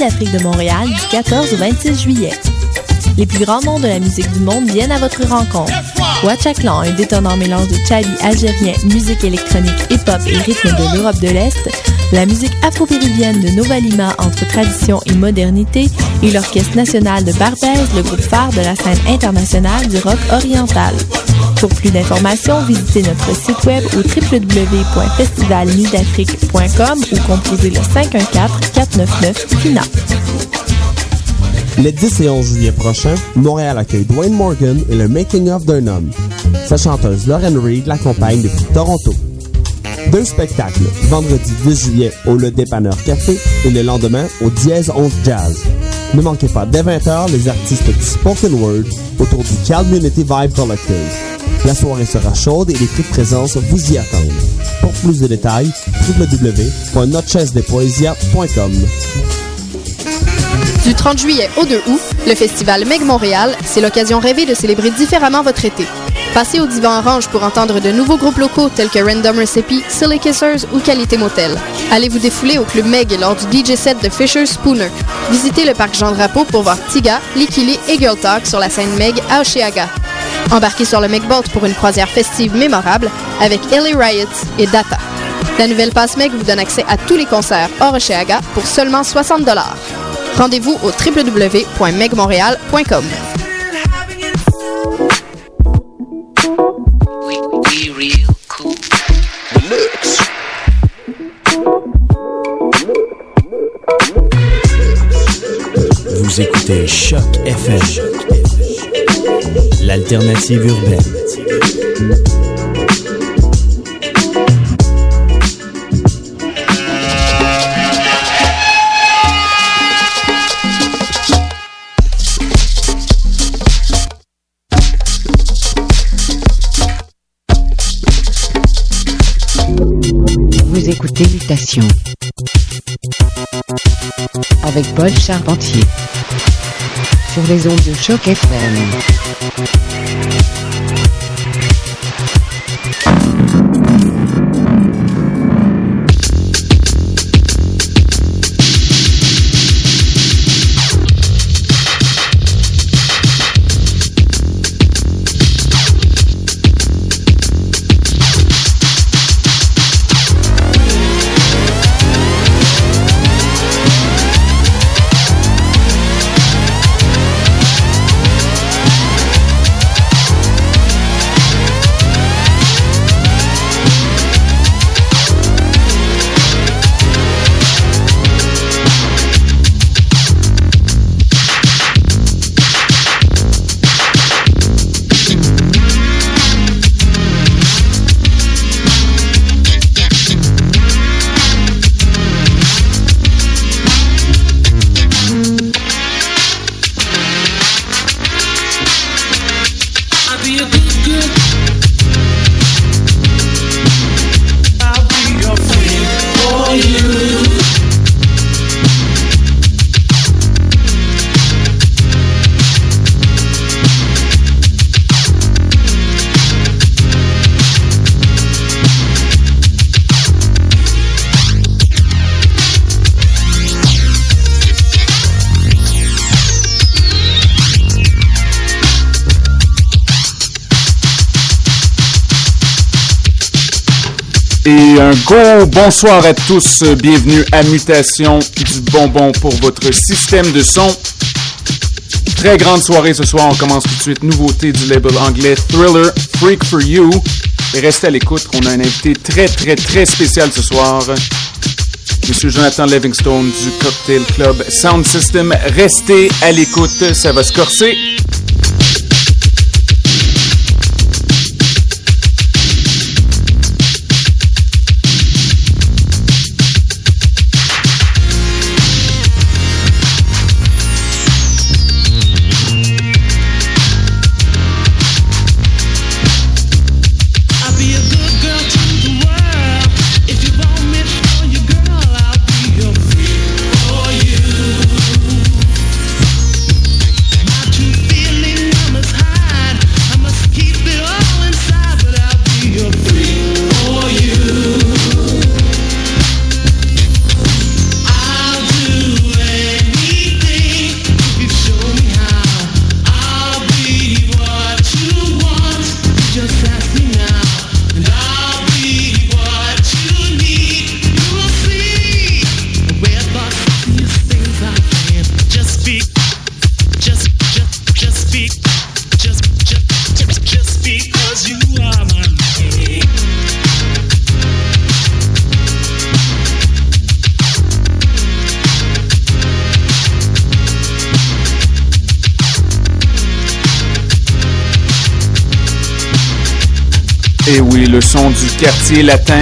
d'Afrique de Montréal du 14 au 26 juillet. Les plus grands noms de la musique du monde viennent à votre rencontre. Watchaklan, un détonnant mélange de chabi algérien, musique électronique, hip-hop et rythme de l'Europe de l'Est, la musique afro-péruvienne de Nova Lima entre tradition et modernité et l'Orchestre national de Barbès, le groupe phare de la scène internationale du rock oriental. Pour plus d'informations, visitez notre site web au www.festivalnudafrique.com ou composez le 514-499-FINA. Les 10 et 11 juillet prochains, Montréal accueille Dwayne Morgan et le Making of d'un homme. Sa chanteuse Lauren Reed l'accompagne depuis Toronto. Deux spectacles, vendredi 10 juillet au Le Dépanneur Café et le lendemain au Dièse 11 Jazz. Ne manquez pas dès 20h les artistes du Spoken Word autour du Community Vibe Collective. La soirée sera chaude et les prix de vous y attendent. Pour plus de détails, www.notrechesedespoesia.com Du 30 juillet au 2 août, le festival Meg Montréal, c'est l'occasion rêvée de célébrer différemment votre été. Passez au divan orange pour entendre de nouveaux groupes locaux tels que Random Recipe, Silly Kissers ou Qualité Motel. Allez vous défouler au club Meg lors du DJ set de Fisher Spooner. Visitez le parc Jean Drapeau pour voir Tiga, Likili et Girl Talk sur la scène Meg à Oshéaga. Embarquez sur le Megbolt pour une croisière festive mémorable avec Ellie Riot et Data. La nouvelle passe Meg vous donne accès à tous les concerts hors pour seulement 60 Rendez-vous au www.megmontréal.com. Vous écoutez Choc FM, l'alternative urbaine. Vous écoutez Mutation avec Paul Charpentier sur les ondes de choc FM. Et un gros bonsoir à tous. Bienvenue à Mutation du bonbon pour votre système de son. Très grande soirée ce soir. On commence tout de suite. Nouveauté du label anglais Thriller Freak for You. Restez à l'écoute. On a un invité très, très, très spécial ce soir. Monsieur Jonathan Livingstone du Cocktail Club Sound System. Restez à l'écoute. Ça va se corser. Et oui, le son du quartier latin.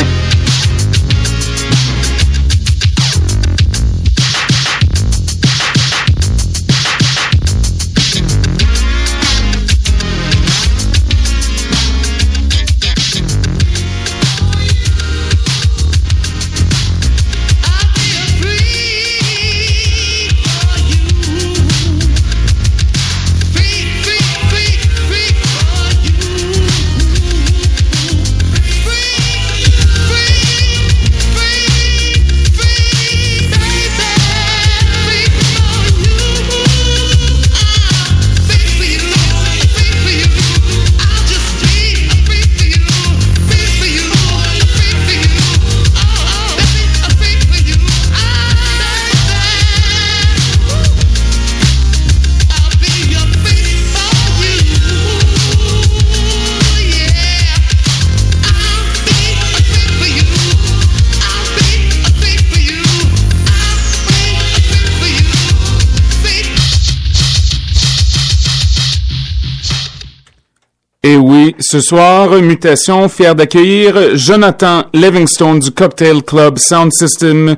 Ce soir, Mutation, fier d'accueillir Jonathan Livingstone du Cocktail Club Sound System.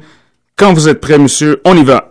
Quand vous êtes prêt, monsieur, on y va.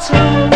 too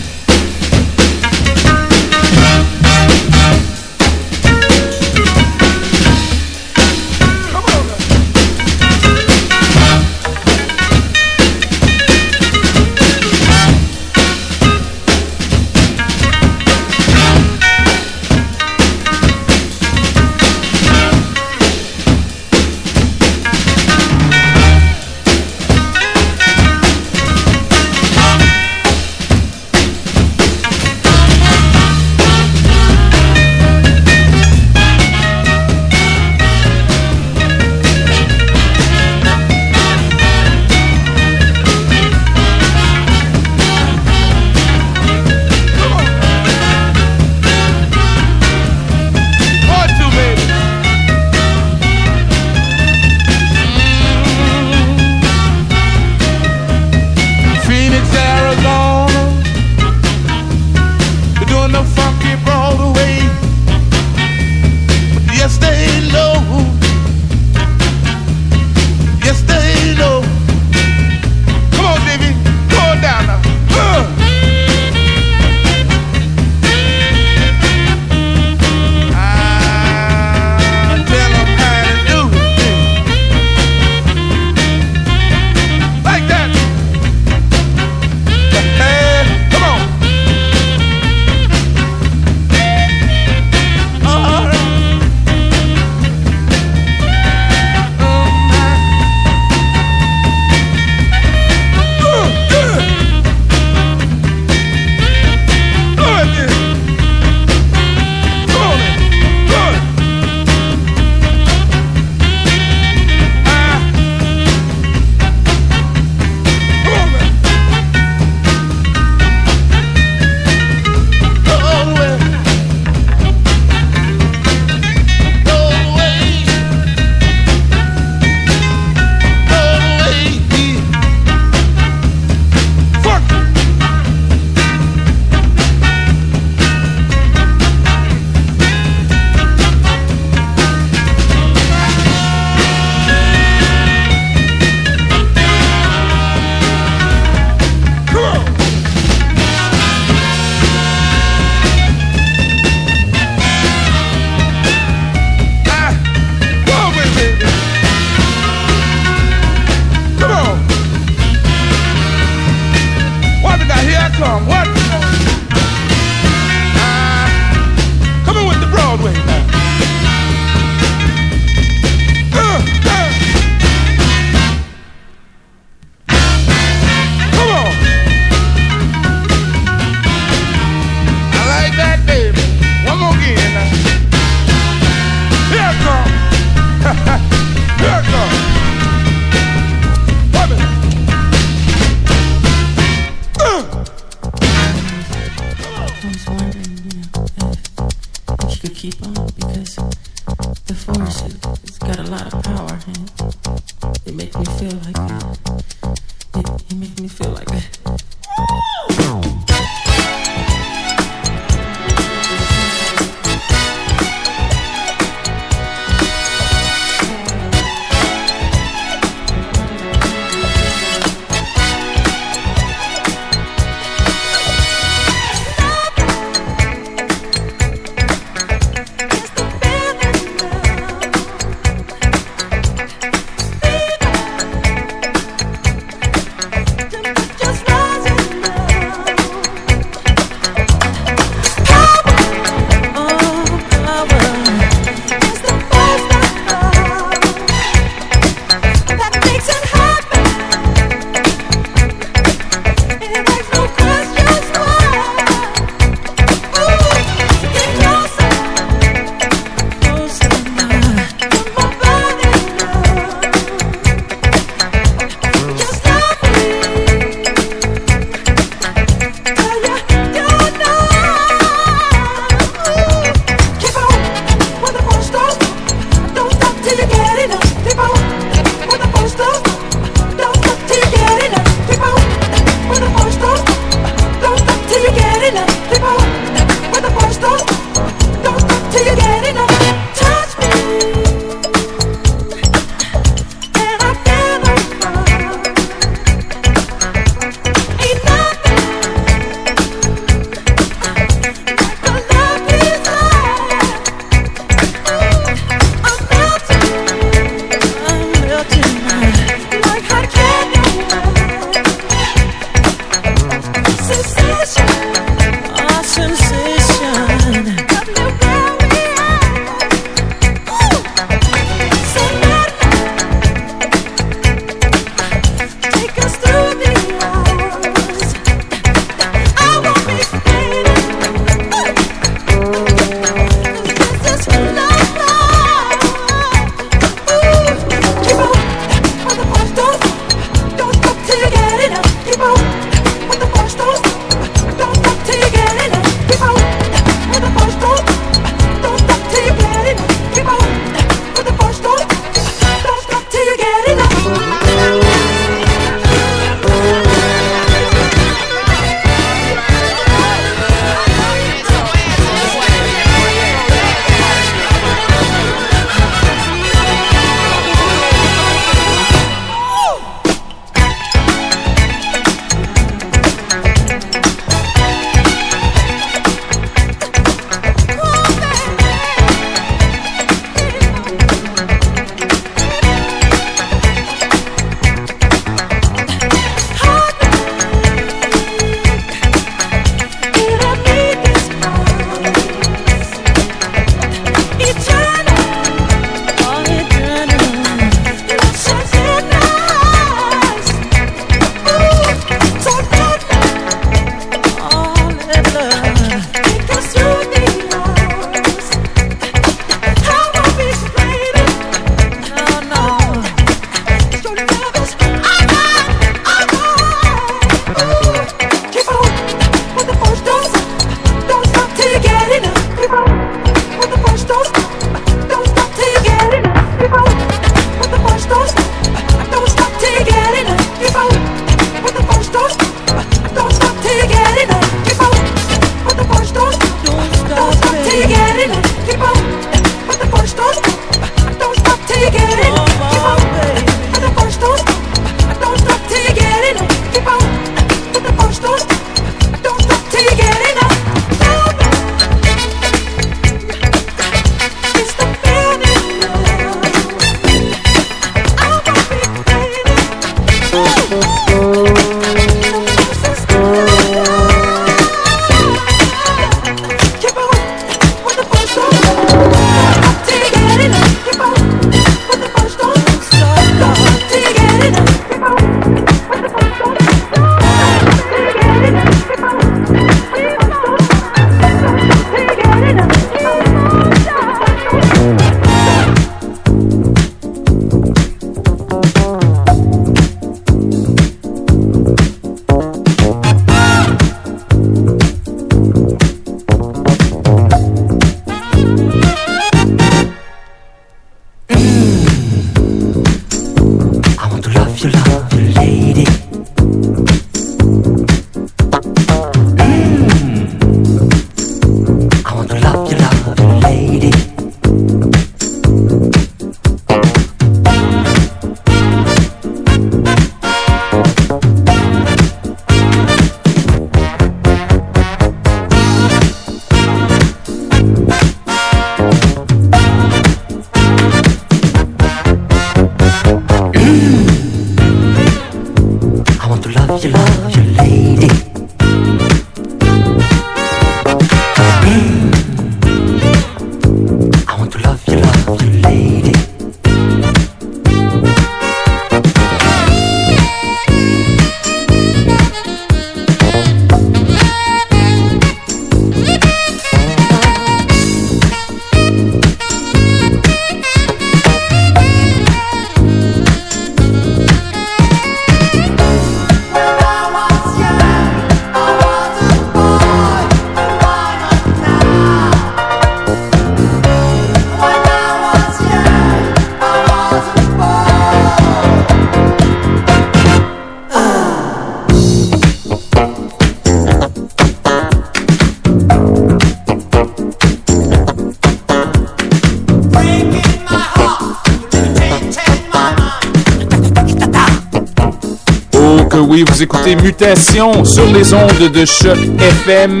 Vous écoutez Mutation sur les ondes de choc FM.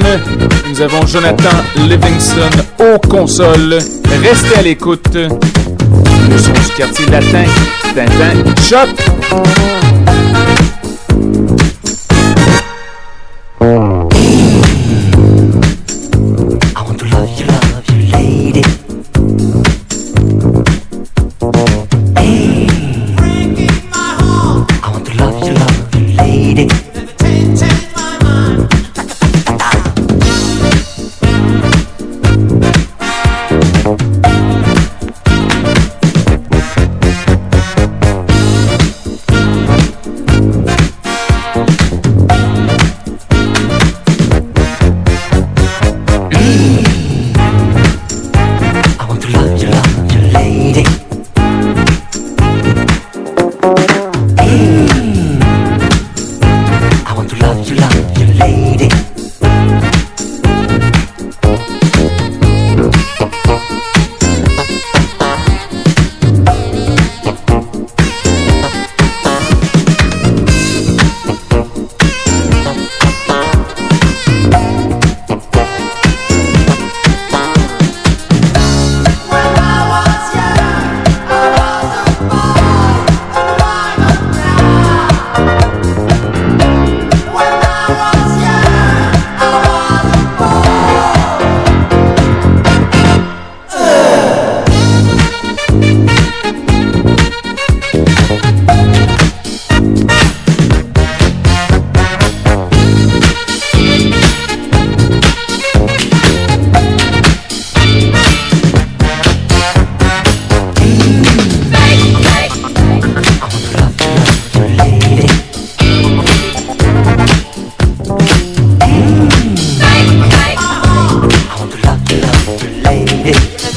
Nous avons Jonathan Livingston aux consoles. Restez à l'écoute. Le son du quartier latin. Tintin. Yeah.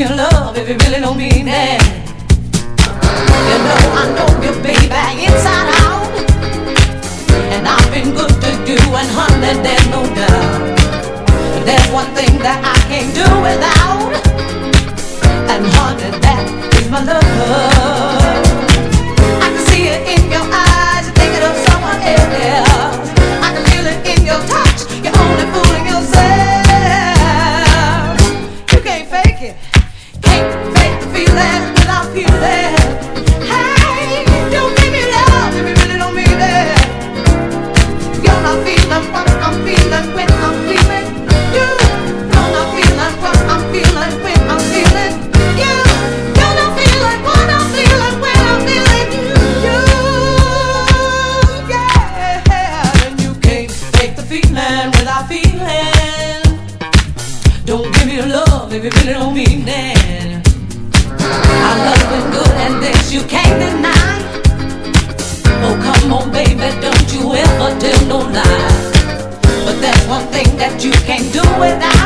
real love if it really don't mean that. You know, I know you, baby, inside out. And I've been good to you, and honey, there's no doubt. But there's one thing that I can't do without. And honey, that is my love. I can see it in your eyes, you're thinking of someone else. without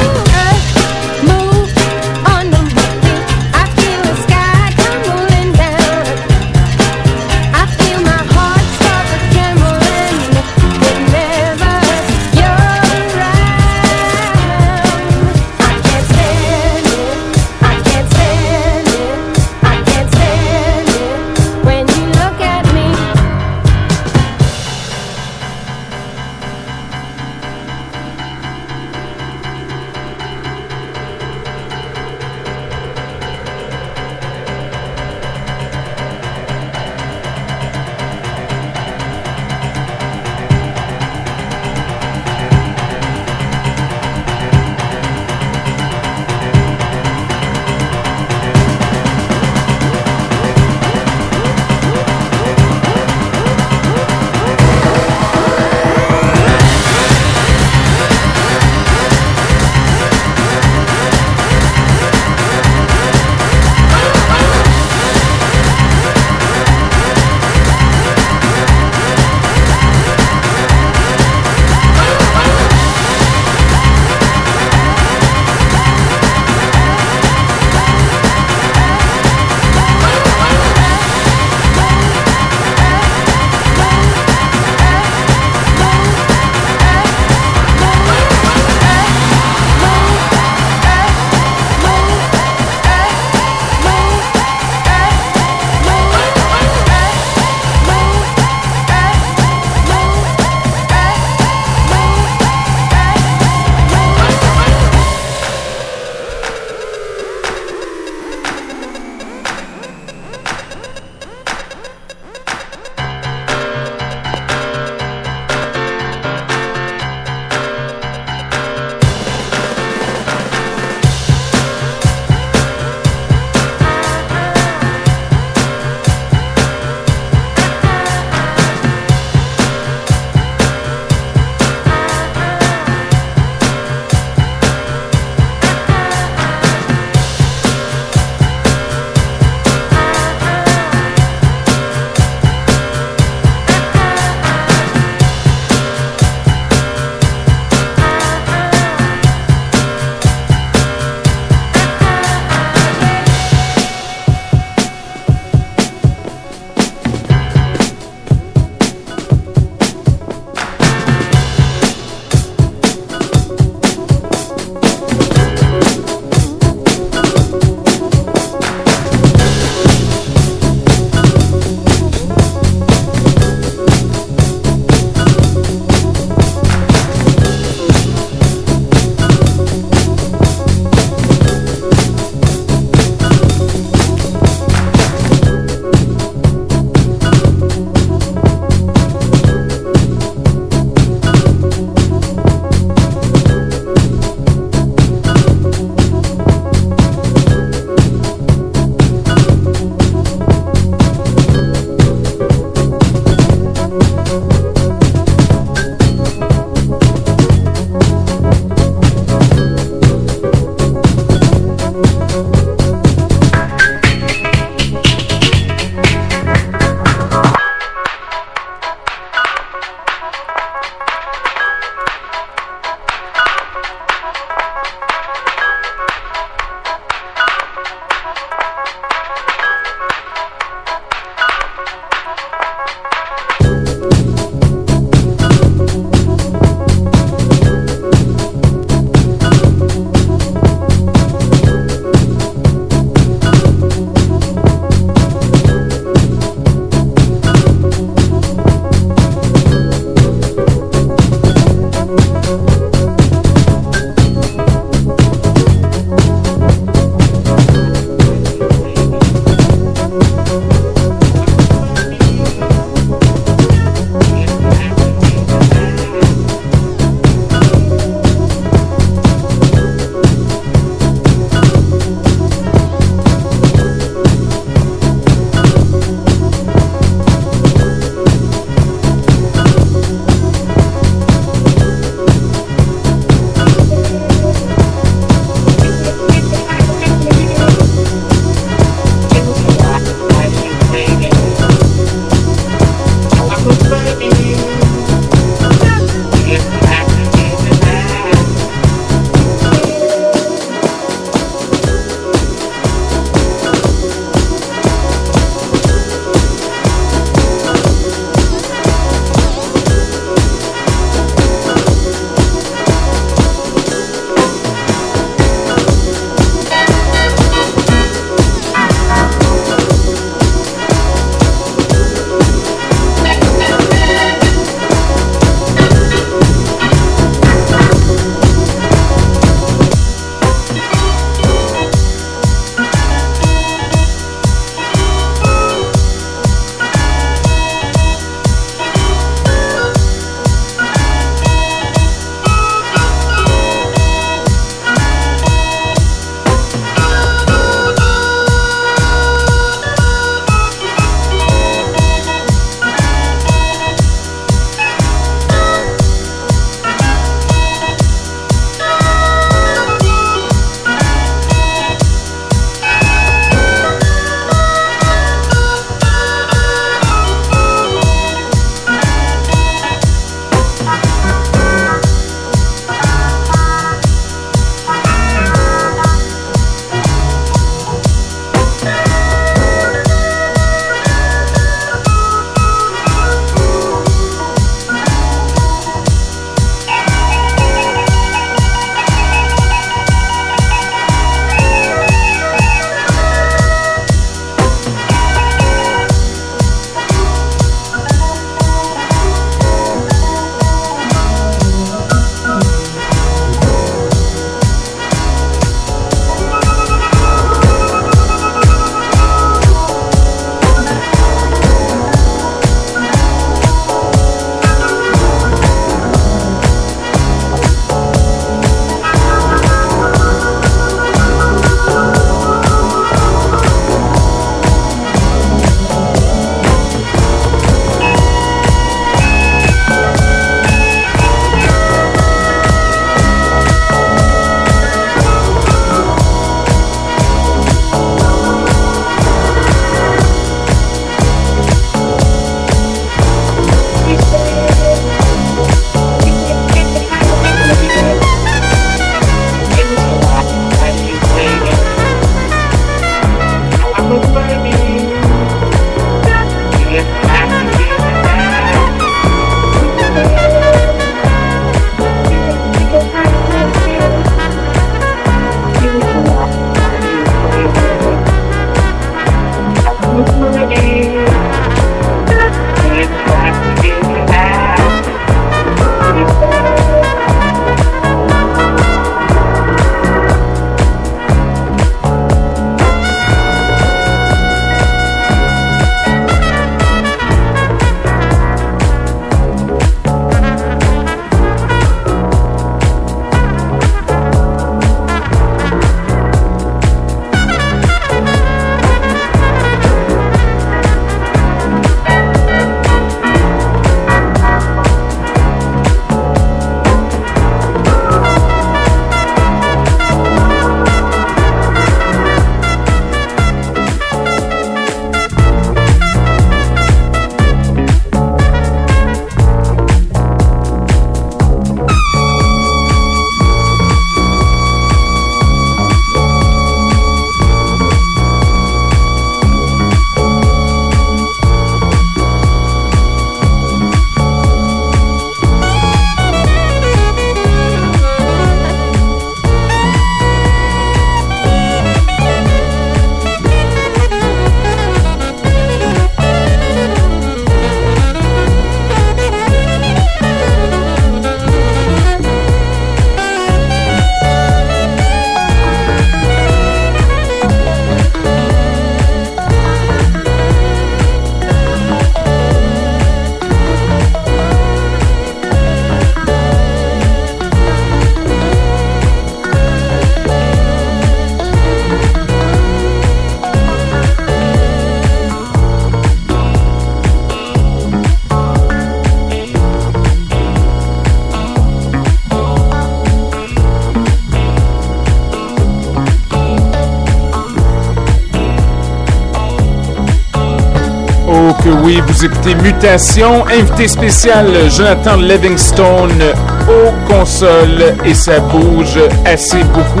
écoutez Mutation, invité spécial Jonathan Livingstone aux consoles et ça bouge assez beaucoup.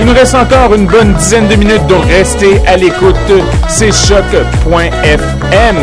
Il nous reste encore une bonne dizaine de minutes, donc restez à l'écoute. C'est choc.fm.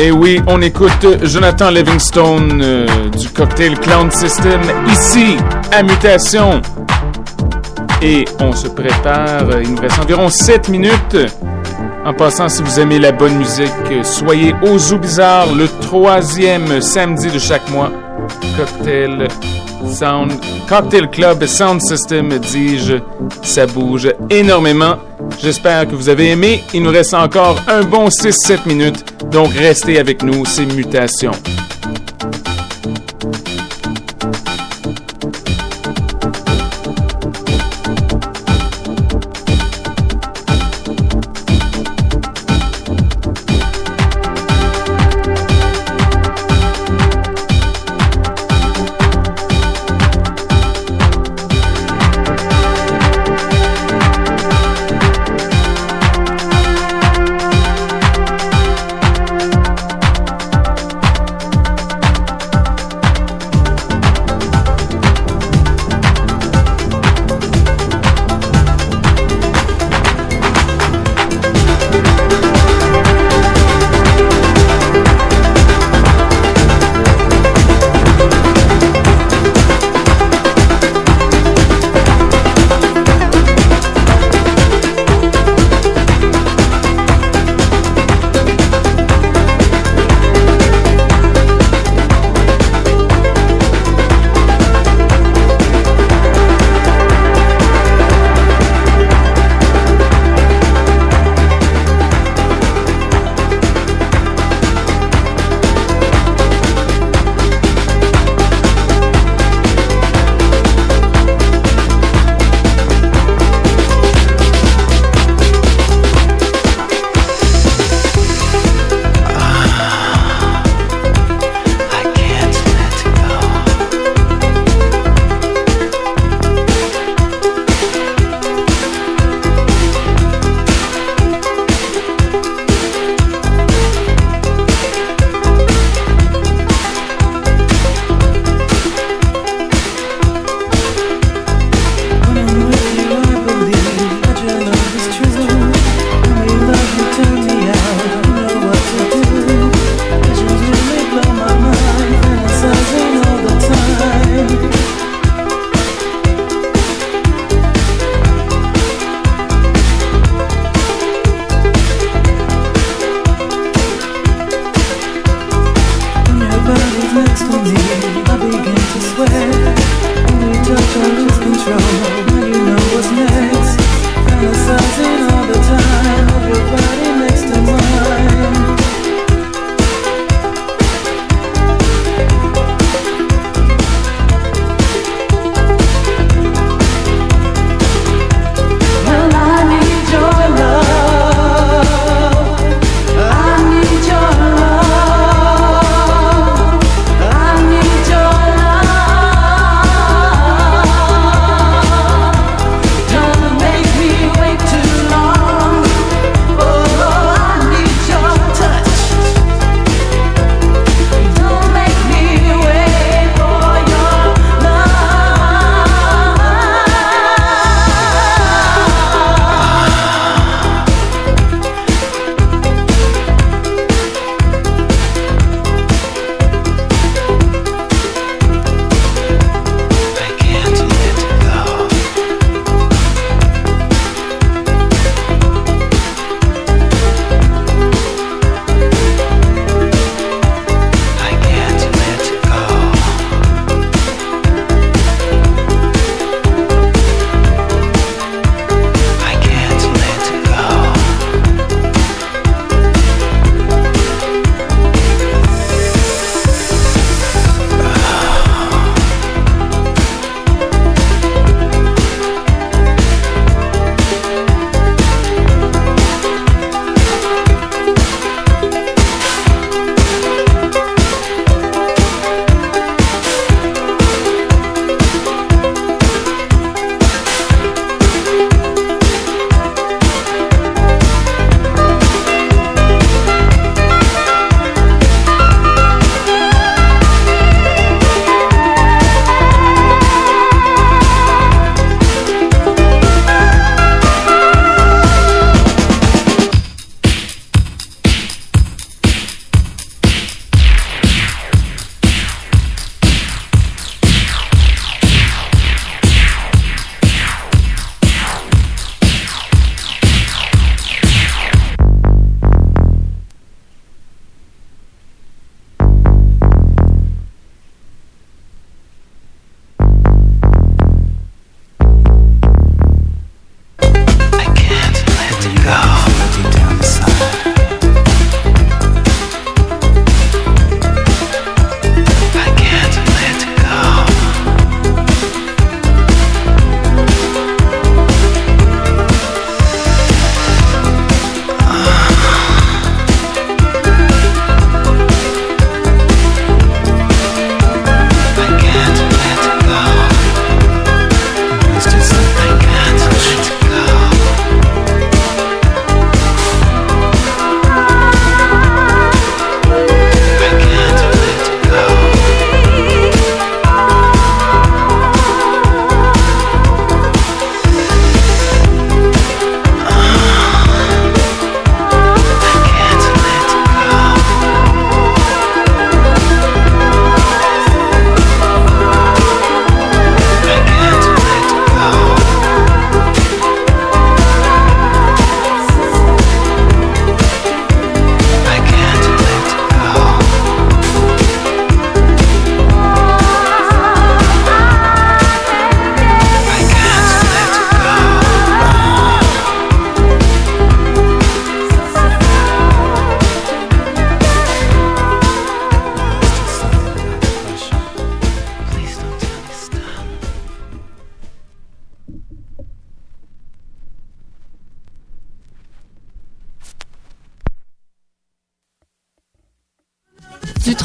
Et oui, on écoute Jonathan Livingstone euh, du Cocktail Clown System ici à Mutation. Et on se prépare, il nous reste environ 7 minutes. En passant, si vous aimez la bonne musique, soyez au Zoo Bizarre le troisième samedi de chaque mois. Cocktail Sound, Cocktail Club Sound System, dis-je, ça bouge énormément. J'espère que vous avez aimé. Il nous reste encore un bon 6-7 minutes, donc restez avec nous, c'est Mutation.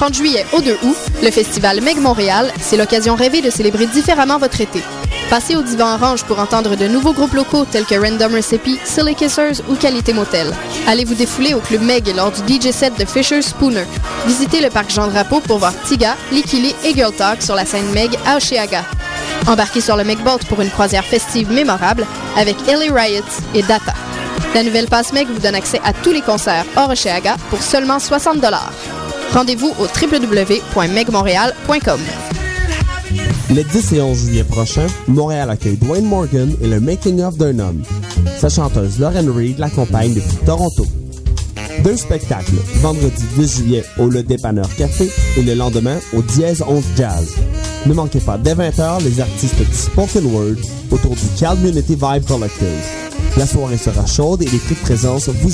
30 juillet au 2 août, le festival Meg Montréal, c'est l'occasion rêvée de célébrer différemment votre été. Passez au Divan Orange pour entendre de nouveaux groupes locaux tels que Random Recipe, Silly Kissers ou Qualité Motel. Allez vous défouler au Club Meg lors du DJ set de Fisher Spooner. Visitez le parc Jean Drapeau pour voir Tiga, Likili et Girl Talk sur la scène Meg à Oshéaga. Embarquez sur le Meg Boat pour une croisière festive mémorable avec Ellie Riot et Data. La nouvelle passe Meg vous donne accès à tous les concerts hors Oshéaga pour seulement 60 Rendez-vous au www.megmontréal.com. Les 10 et 11 juillet prochains, Montréal accueille Dwayne Morgan et le Making of d'un homme. Sa chanteuse Lauren Reed l'accompagne depuis Toronto. Deux spectacles, vendredi 10 juillet au Le Dépanneur Café et le lendemain au Dièse 11 Jazz. Ne manquez pas dès 20h les artistes du Spoken Word autour du Community Vibe Collective. La soirée sera chaude et les prix de présence vous y